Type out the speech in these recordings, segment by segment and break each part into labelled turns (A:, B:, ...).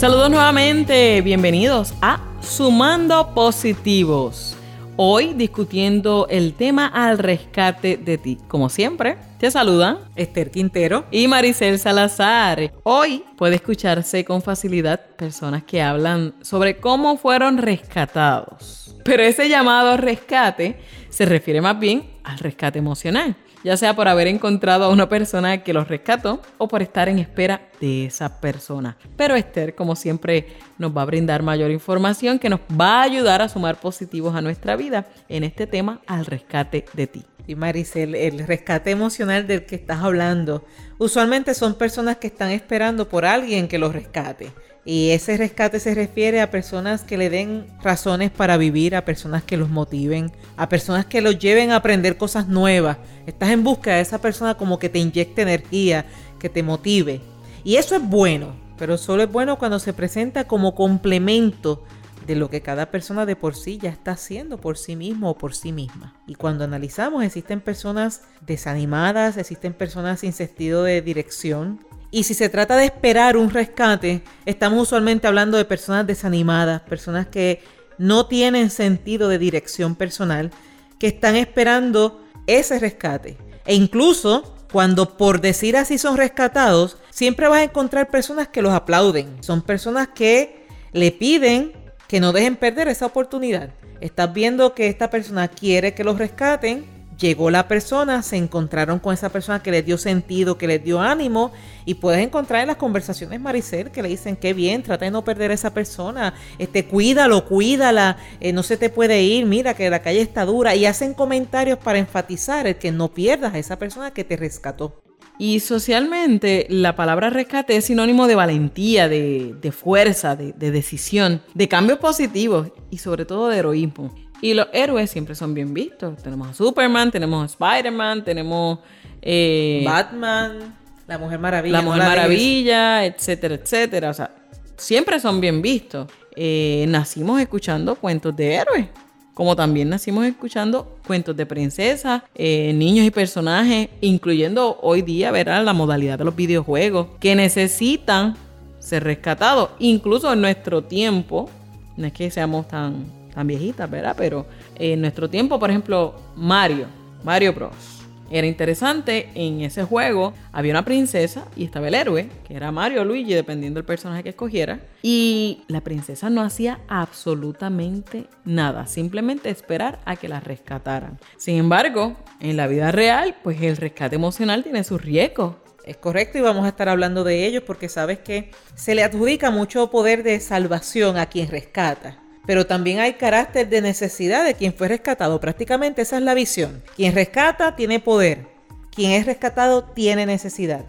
A: Saludos nuevamente, bienvenidos a Sumando Positivos. Hoy discutiendo el tema al rescate de ti. Como siempre, te saludan
B: Esther Quintero
A: y Maricel Salazar. Hoy puede escucharse con facilidad personas que hablan sobre cómo fueron rescatados. Pero ese llamado rescate se refiere más bien al rescate emocional ya sea por haber encontrado a una persona que los rescató o por estar en espera de esa persona. Pero Esther, como siempre, nos va a brindar mayor información que nos va a ayudar a sumar positivos a nuestra vida en este tema al rescate de ti.
B: Y Maricel, el rescate emocional del que estás hablando, usualmente son personas que están esperando por alguien que los rescate. Y ese rescate se refiere a personas que le den razones para vivir, a personas que los motiven, a personas que los lleven a aprender cosas nuevas. Estás en busca de esa persona como que te inyecte energía, que te motive. Y eso es bueno, pero solo es bueno cuando se presenta como complemento de lo que cada persona de por sí ya está haciendo por sí mismo o por sí misma. Y cuando analizamos, existen personas desanimadas, existen personas sin sentido de dirección, y si se trata de esperar un rescate, estamos usualmente hablando de personas desanimadas, personas que no tienen sentido de dirección personal, que están esperando ese rescate. E incluso cuando por decir así son rescatados, siempre vas a encontrar personas que los aplauden. Son personas que le piden que no dejen perder esa oportunidad. Estás viendo que esta persona quiere que los rescaten llegó la persona, se encontraron con esa persona que les dio sentido, que les dio ánimo y puedes encontrar en las conversaciones Maricel que le dicen qué bien, trata de no perder a esa persona, este cuídalo, cuídala, eh, no se te puede ir, mira que la calle está dura y hacen comentarios para enfatizar el que no pierdas a esa persona que te rescató.
A: Y socialmente la palabra rescate es sinónimo de valentía, de, fuerza, de, de decisión, de cambios positivos y sobre todo de heroísmo. Y los héroes siempre son bien vistos. Tenemos a Superman, tenemos a Spider-Man, tenemos...
B: Eh, Batman, la Mujer Maravilla.
A: La Mujer Maravilla, etcétera, etcétera. O sea, siempre son bien vistos. Eh, nacimos escuchando cuentos de héroes. Como también nacimos escuchando cuentos de princesas, eh, niños y personajes, incluyendo hoy día, verán, la modalidad de los videojuegos, que necesitan ser rescatados. Incluso en nuestro tiempo, no es que seamos tan tan viejitas, ¿verdad? Pero en nuestro tiempo, por ejemplo, Mario, Mario Bros. Era interesante, en ese juego había una princesa y estaba el héroe, que era Mario o Luigi, dependiendo del personaje que escogiera. Y la princesa no hacía absolutamente nada, simplemente esperar a que la rescataran. Sin embargo, en la vida real, pues el rescate emocional tiene sus riesgos.
B: Es correcto y vamos a estar hablando de ellos porque sabes que se le adjudica mucho poder de salvación a quien rescata pero también hay carácter de necesidad de quien fue rescatado. Prácticamente esa es la visión. Quien rescata tiene poder, quien es rescatado tiene necesidad.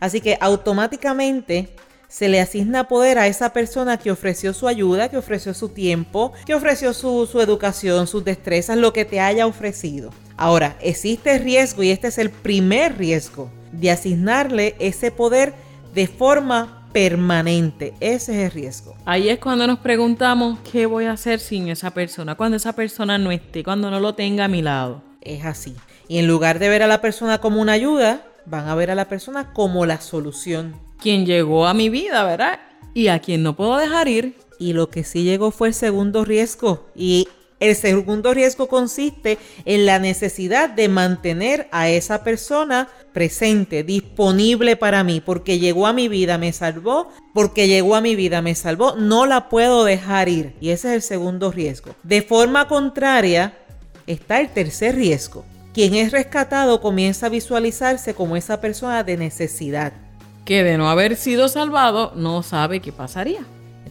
B: Así que automáticamente se le asigna poder a esa persona que ofreció su ayuda, que ofreció su tiempo, que ofreció su, educación, sus destrezas, lo que te haya ofrecido. Ahora, existe riesgo y este es el primer riesgo de asignarle ese poder de forma permanente. Ese es el riesgo.
A: Ahí es cuando nos preguntamos qué voy a hacer sin esa persona, cuando esa persona no esté, cuando no lo tenga a mi lado.
B: Es así. Y en lugar de ver a la persona como una ayuda, van a ver a la persona como la solución.
A: Quien llegó a mi vida, ¿verdad? Y a quien no puedo dejar ir.
B: Y lo que sí llegó fue el segundo riesgo. Y el segundo riesgo consiste en la necesidad de mantener a esa persona presente, disponible para mí, porque llegó a mi vida, me salvó, porque llegó a mi vida, me salvó, no la puedo dejar ir. Y ese es el segundo riesgo. De forma contraria, está el tercer riesgo. Quien es rescatado comienza a visualizarse como esa persona de necesidad.
A: Que de no haber sido salvado no sabe qué pasaría.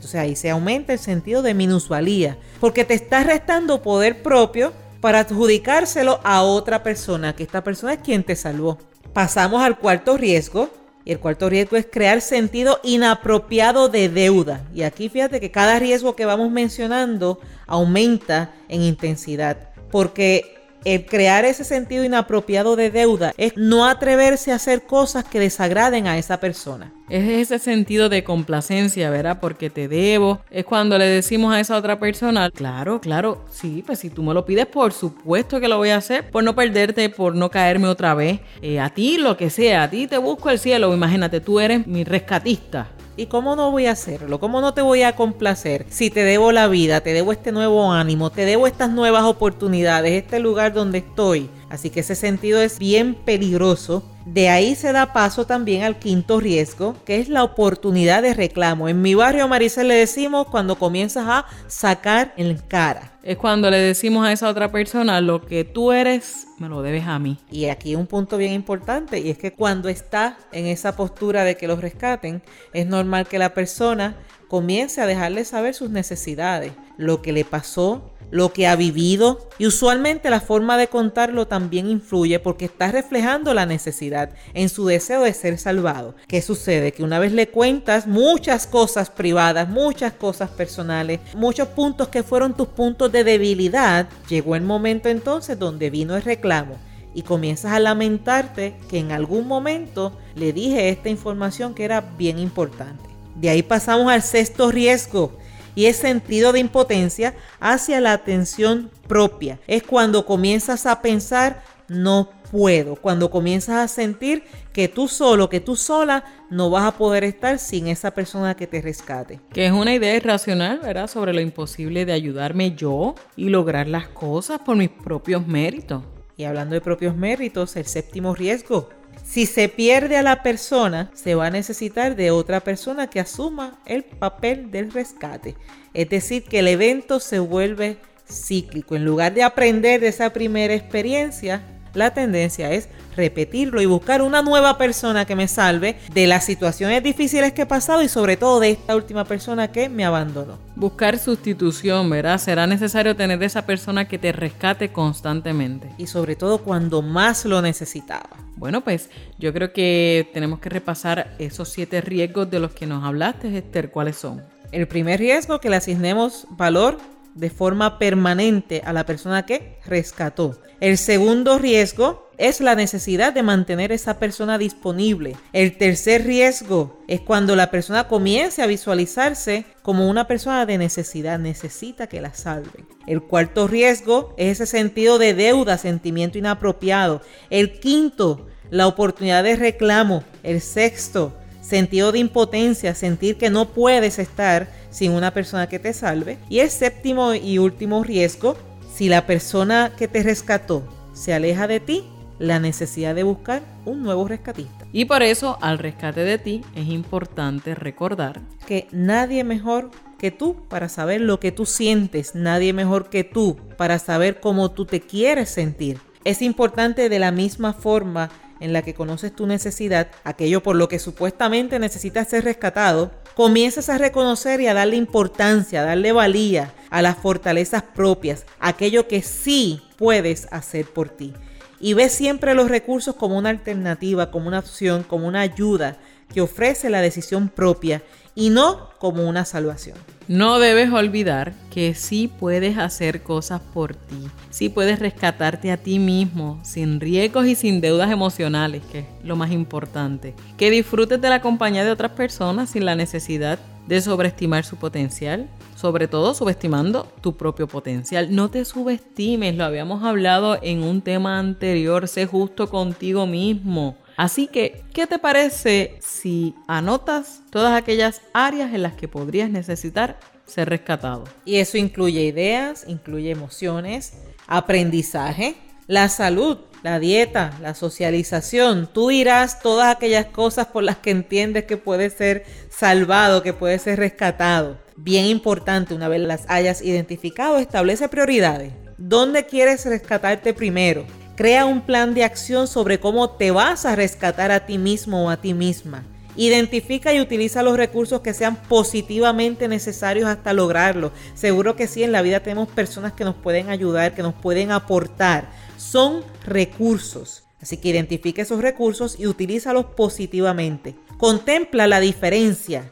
B: Entonces ahí se aumenta el sentido de minusvalía, porque te estás restando poder propio para adjudicárselo a otra persona, que esta persona es quien te salvó. Pasamos al cuarto riesgo, y el cuarto riesgo es crear sentido inapropiado de deuda. Y aquí fíjate que cada riesgo que vamos mencionando aumenta en intensidad, porque el crear ese sentido inapropiado de deuda es no atreverse a hacer cosas que desagraden a esa persona.
A: Es ese sentido de complacencia, ¿verdad? Porque te debo. Es cuando le decimos a esa otra persona, claro, claro, sí, pues si tú me lo pides, por supuesto que lo voy a hacer, por no perderte, por no caerme otra vez. Eh, a ti, lo que sea, a ti te busco el cielo. Imagínate, tú eres mi rescatista.
B: ¿Y cómo no voy a hacerlo? ¿Cómo no te voy a complacer? Si te debo la vida, te debo este nuevo ánimo, te debo estas nuevas oportunidades, este lugar donde estoy. Así que ese sentido es bien peligroso. De ahí se da paso también al quinto riesgo, que es la oportunidad de reclamo. En mi barrio Maricel le decimos cuando comienzas a sacar en cara.
A: Es cuando le decimos a esa otra persona, lo que tú eres, me lo debes a mí.
B: Y aquí un punto bien importante, y es que cuando está en esa postura de que los rescaten, es normal que la persona comience a dejarle saber sus necesidades, lo que le pasó, lo que ha vivido y usualmente la forma de contarlo también influye porque está reflejando la necesidad en su deseo de ser salvado. ¿Qué sucede? Que una vez le cuentas muchas cosas privadas, muchas cosas personales, muchos puntos que fueron tus puntos de debilidad, llegó el momento entonces donde vino el reclamo y comienzas a lamentarte que en algún momento le dije esta información que era bien importante. De ahí pasamos al sexto riesgo, y es sentido de impotencia hacia la atención propia. Es cuando comienzas a pensar, no puedo, cuando comienzas a sentir que tú solo, que tú sola no vas a poder estar sin esa persona que te rescate.
A: Que es una idea irracional, ¿verdad? Sobre lo imposible de ayudarme yo y lograr las cosas por mis propios méritos.
B: Y hablando de propios méritos, el séptimo riesgo, si se pierde a la persona, se va a necesitar de otra persona que asuma el papel del rescate. Es decir, que el evento se vuelve cíclico. En lugar de aprender de esa primera experiencia, la tendencia es repetirlo y buscar una nueva persona que me salve de las situaciones difíciles que he pasado y sobre todo de esta última persona que me abandonó.
A: Buscar sustitución, ¿verdad? Será necesario tener esa persona que te rescate constantemente.
B: Y sobre todo cuando más lo necesitaba.
A: Bueno, pues yo creo que tenemos que repasar esos siete riesgos de los que nos hablaste, Esther. ¿Cuáles son?
B: El primer riesgo, que le asignemos valor de forma permanente a la persona que rescató. El segundo riesgo es la necesidad de mantener esa persona disponible. El tercer riesgo es cuando la persona comience a visualizarse como una persona de necesidad, necesita que la salven. El cuarto riesgo es ese sentido de deuda, sentimiento inapropiado. El quinto, la oportunidad de reclamo. El sexto, sentido de impotencia, sentir que no puedes estar sin una persona que te salve. Y el séptimo y último riesgo si la persona que te rescató se aleja de ti, la necesidad de buscar un nuevo rescatista.
A: Y por eso al rescate de ti es importante recordar
B: que nadie mejor que tú para saber lo que tú sientes, nadie mejor que tú para saber cómo tú te quieres sentir. Es importante de la misma forma en la que conoces tu necesidad, aquello por lo que supuestamente necesitas ser rescatado, comienzas a reconocer y a darle importancia, a darle valía a las fortalezas propias, aquello que sí puedes hacer por ti. Y ves siempre los recursos como una alternativa, como una opción, como una ayuda que ofrece la decisión propia y no como una salvación.
A: No debes olvidar que sí puedes hacer cosas por ti, sí puedes rescatarte a ti mismo sin riesgos y sin deudas emocionales, que es lo más importante. Que disfrutes de la compañía de otras personas sin la necesidad de sobreestimar su potencial, sobre todo subestimando tu propio potencial. No te subestimes, lo habíamos hablado en un tema anterior, sé justo contigo mismo. Así que, ¿qué te parece si anotas todas aquellas áreas en las que podrías necesitar ser rescatado?
B: Y eso incluye ideas, incluye emociones, aprendizaje, la salud, la dieta, la socialización. Tú dirás todas aquellas cosas por las que entiendes que puede ser salvado, que puede ser rescatado. Bien importante, una vez las hayas identificado, establece prioridades. ¿Dónde quieres rescatarte primero? Crea un plan de acción sobre cómo te vas a rescatar a ti mismo o a ti misma. Identifica y utiliza los recursos que sean positivamente necesarios hasta lograrlo. Seguro que sí, en la vida tenemos personas que nos pueden ayudar, que nos pueden aportar. Son recursos. Así que identifica esos recursos y utilízalos positivamente. Contempla la diferencia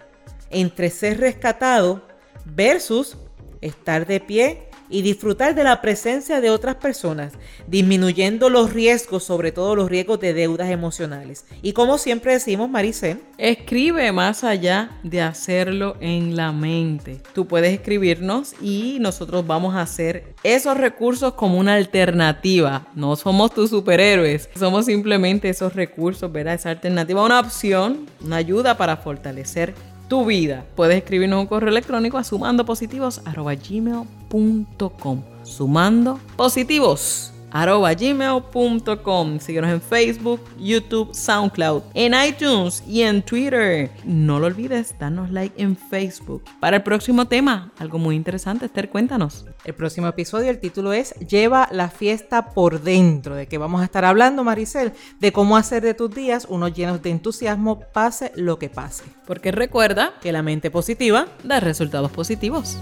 B: entre ser rescatado versus estar de pie y disfrutar de la presencia de otras personas, disminuyendo los riesgos, sobre todo los riesgos de deudas emocionales. Y como siempre decimos, Maricel,
A: escribe más allá de hacerlo en la mente. Tú puedes escribirnos y nosotros vamos a hacer esos recursos como una alternativa. No somos tus superhéroes, somos simplemente esos recursos, ¿verdad? Esa alternativa, una opción, una ayuda para fortalecer tu vida. Puedes escribirnos un correo electrónico a sumandopositivos.gmail.com Sumando positivos arroba gmail.com. Síguenos en Facebook, YouTube, SoundCloud, en iTunes y en Twitter. No lo olvides, danos like en Facebook. Para el próximo tema, algo muy interesante, Esther, cuéntanos.
B: El próximo episodio, el título es Lleva la fiesta por dentro. ¿De qué vamos a estar hablando, Maricel? De cómo hacer de tus días unos llenos de entusiasmo, pase lo que pase.
A: Porque recuerda
B: que la mente positiva
A: da resultados positivos.